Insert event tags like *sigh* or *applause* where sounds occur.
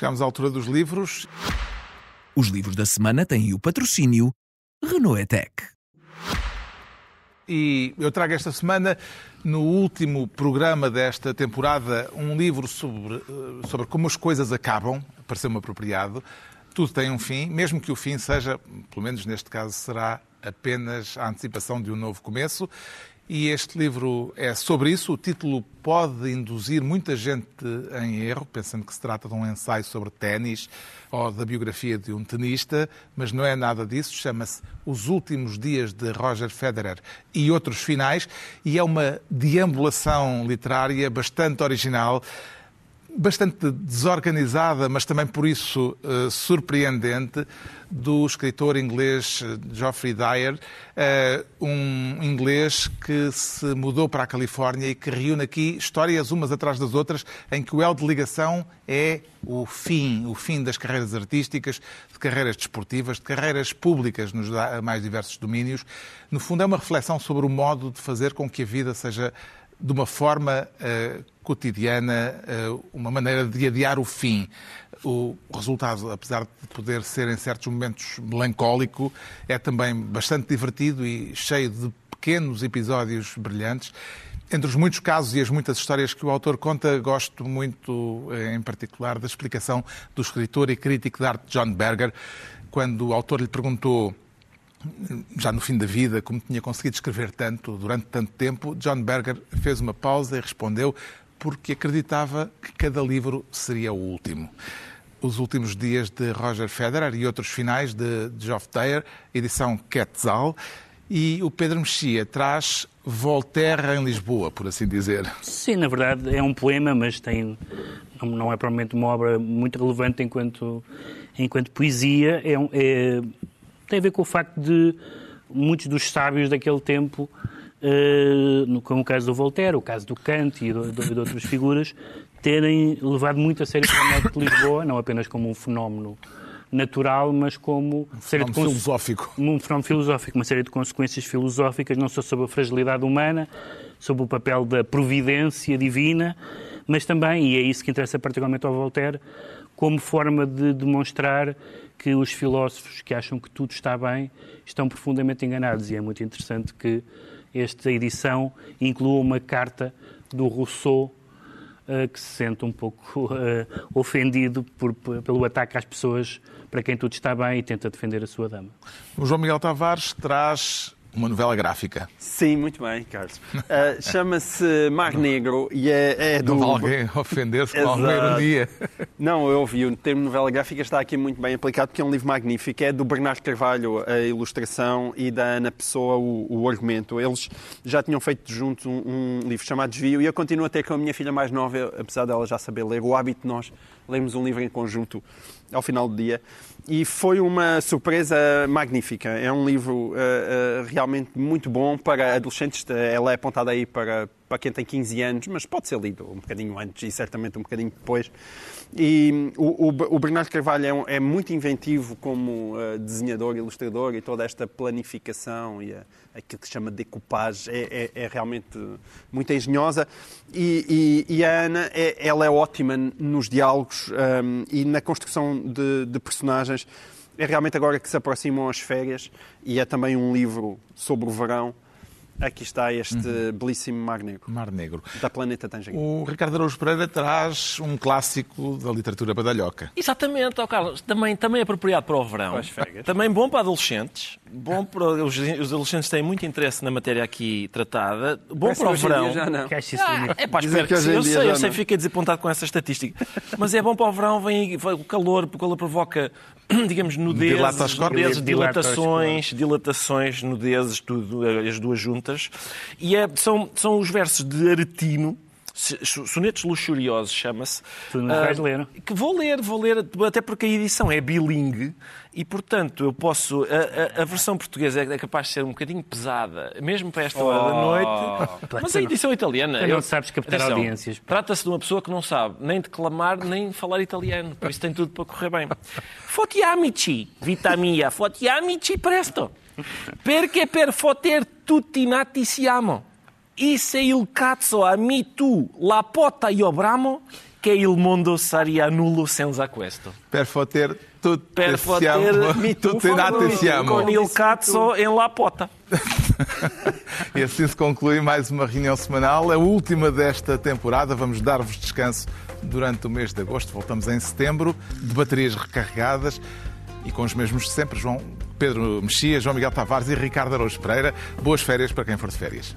Chegamos à altura dos livros. Os livros da semana têm o patrocínio Renault Etec. E eu trago esta semana, no último programa desta temporada, um livro sobre, eh, sobre como as coisas acabam, pareceu-me apropriado. Tudo tem um fim, mesmo que o fim seja, pelo menos neste caso, será apenas a antecipação de um novo começo. E este livro é sobre isso. O título pode induzir muita gente em erro, pensando que se trata de um ensaio sobre ténis ou da biografia de um tenista, mas não é nada disso. Chama-se Os Últimos Dias de Roger Federer e Outros Finais e é uma deambulação literária bastante original bastante desorganizada, mas também por isso uh, surpreendente, do escritor inglês eh, Geoffrey Dyer, uh, um inglês que se mudou para a Califórnia e que reúne aqui histórias umas atrás das outras, em que o elo de ligação é o fim, o fim das carreiras artísticas, de carreiras desportivas, de carreiras públicas nos mais diversos domínios. No fundo, é uma reflexão sobre o modo de fazer com que a vida seja de uma forma uh, cotidiana, uh, uma maneira de adiar o fim. O resultado, apesar de poder ser em certos momentos melancólico, é também bastante divertido e cheio de pequenos episódios brilhantes. Entre os muitos casos e as muitas histórias que o autor conta, gosto muito, eh, em particular, da explicação do escritor e crítico de arte John Berger, quando o autor lhe perguntou já no fim da vida, como tinha conseguido escrever tanto durante tanto tempo, John Berger fez uma pausa e respondeu porque acreditava que cada livro seria o último. Os Últimos Dias de Roger Federer e outros finais de Geoff Dyer, edição Quetzal. E o Pedro Mexia traz Voltaire em Lisboa, por assim dizer. Sim, na verdade é um poema, mas tem, não é provavelmente uma obra muito relevante enquanto, enquanto poesia. É, é tem a ver com o facto de muitos dos sábios daquele tempo, uh, como o caso do Voltaire, o caso do Kant e de, outras figuras, terem levado muito a sério o Fenómeno de Lisboa, não apenas como um fenómeno natural, mas como um fenómeno filosófico. Um fenómeno filosófico, uma série de consequências filosóficas, não só sobre a fragilidade humana, sobre o papel da providência divina, mas também, e é isso que interessa particularmente ao Voltaire, como forma de demonstrar que os filósofos que acham que tudo está bem estão profundamente enganados. E é muito interessante que esta edição inclua uma carta do Rousseau uh, que se sente um pouco uh, ofendido por, pelo ataque às pessoas para quem tudo está bem e tenta defender a sua dama. O João Miguel Tavares traz uma novela gráfica. Sim, muito bem, Carlos. Uh, *laughs* Chama-se Mar Negro e é, é do. Não alguém ofender-se com alguma ironia. Não, eu ouvi. O termo novela gráfica está aqui muito bem aplicado porque é um livro magnífico. É do Bernardo Carvalho a ilustração e da Ana Pessoa o, o argumento. Eles já tinham feito juntos um, um, livro chamado Desvio e eu continuo até com a minha filha mais nova, apesar dela já saber ler, o hábito de nós lermos um livro em conjunto ao final do dia e foi uma surpresa magnífica. É um livro uh, uh, realmente muito bom para adolescentes. Ela é apontada aí para, para quem tem 15 anos, mas pode ser lido um bocadinho antes e certamente um bocadinho depois. E o, o, o Bernardo Carvalho é, um, é, muito inventivo como uh, desenhador, ilustrador e toda esta planificação e a, aquilo que se chama decoupage é, é, é realmente muito engenhosa. E, e, e a Ana, é, ela é ótima nos diálogos um, e na construção de, de personagens. É realmente agora que se aproximam as férias e é também um livro sobre o verão Aqui está este uhum. belíssimo Mar Negro. Mar Negro. Da Planeta Tangerina. O Ricardo Araújo Pereira traz um clássico da literatura badalhoca. Exatamente, oh Carlos. Também, também apropriado para o verão. Para também bom para adolescentes. Bom para os, os, adolescentes têm muito interesse na matéria aqui tratada. Bom Parece para o verão. Já não. Ah, é para espero que, que Eu sei, eu sei, fiquei desapontado com essa estatística. Mas é bom para o verão, vem, o calor, o calor provoca, *clears throat* digamos, nudez, nudez dilatações, dilatações, nudezes, tudo, as duas juntas. E é, são, são os versos de Aretino, Sonetos Luxuriosos chama-se. Tu não vais uh, ler? Que vou ler, vou ler, até porque a edição é bilingue e, portanto, eu posso. A, a, a versão portuguesa é, capaz de ser um bocadinho pesada, mesmo para esta hora oh. da noite. Mas a edição italiana. não sabes captar atenção, audiências. Trata-se de uma pessoa que não sabe nem declamar nem falar italiano, por isso tem tudo para correr bem. Foti amici, vita mia, foti amici presto. Perché per foter tutti nati siamo. E se il cazzo a mi tu la pota io bramo, che il mondo saria nullo senza questo. Per poter tutti per poter tutti nati siamo. Con il cazzo em la pota. *laughs* e assim se conclui mais uma reunião semanal, a última desta temporada. Vamos dar-vos descanso durante o mês de agosto. Voltamos em setembro, de baterias recarregadas e com os mesmos de sempre, João Pedro Mexia, João Miguel Tavares e Ricardo Araújo Pereira. Boas férias para quem for de férias.